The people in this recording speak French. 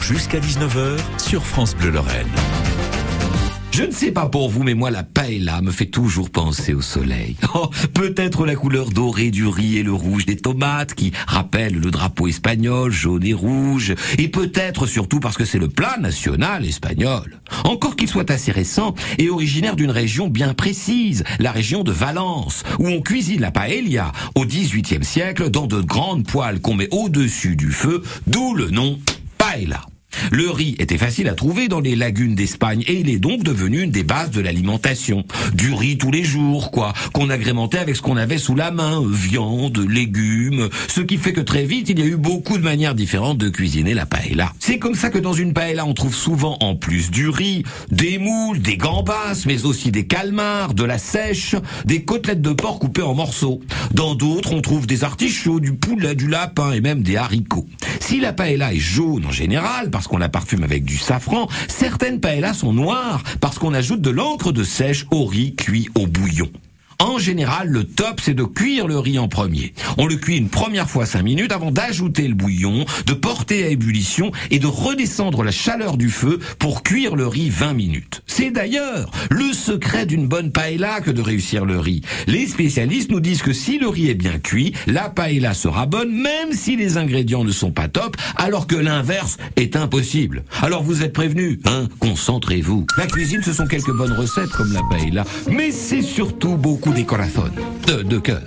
Jusqu'à 19h sur France Bleu Lorraine. Je ne sais pas pour vous, mais moi, la paella me fait toujours penser au soleil. Oh, peut-être la couleur dorée du riz et le rouge des tomates qui rappellent le drapeau espagnol, jaune et rouge. Et peut-être surtout parce que c'est le plat national espagnol. Encore qu'il soit assez récent et originaire d'une région bien précise, la région de Valence, où on cuisine la paella au XVIIIe siècle dans de grandes poêles qu'on met au-dessus du feu, d'où le nom Le riz était facile à trouver dans les lagunes d'Espagne et il est donc devenu une des bases de l'alimentation. Du riz tous les jours, quoi, qu'on agrémentait avec ce qu'on avait sous la main, viande, légumes, ce qui fait que très vite il y a eu beaucoup de manières différentes de cuisiner la paella. C'est comme ça que dans une paella on trouve souvent en plus du riz, des moules, des gambas, mais aussi des calmars, de la sèche, des côtelettes de porc coupées en morceaux. Dans d'autres on trouve des artichauts, du poulet, du lapin et même des haricots. Si la paella est jaune en général, parce qu'on la parfume avec du safran, certaines paellas sont noires parce qu'on ajoute de l'encre de sèche au riz cuit au bouillon. En général, le top, c'est de cuire le riz en premier. On le cuit une première fois 5 minutes avant d'ajouter le bouillon, de porter à ébullition et de redescendre la chaleur du feu pour cuire le riz 20 minutes. C'est d'ailleurs le secret d'une bonne paella que de réussir le riz. Les spécialistes nous disent que si le riz est bien cuit, la paella sera bonne même si les ingrédients ne sont pas top, alors que l'inverse est impossible. Alors vous êtes prévenus, hein, concentrez-vous. La cuisine, ce sont quelques bonnes recettes comme la paella, mais c'est surtout beaucoup des corazones, de, de cœur.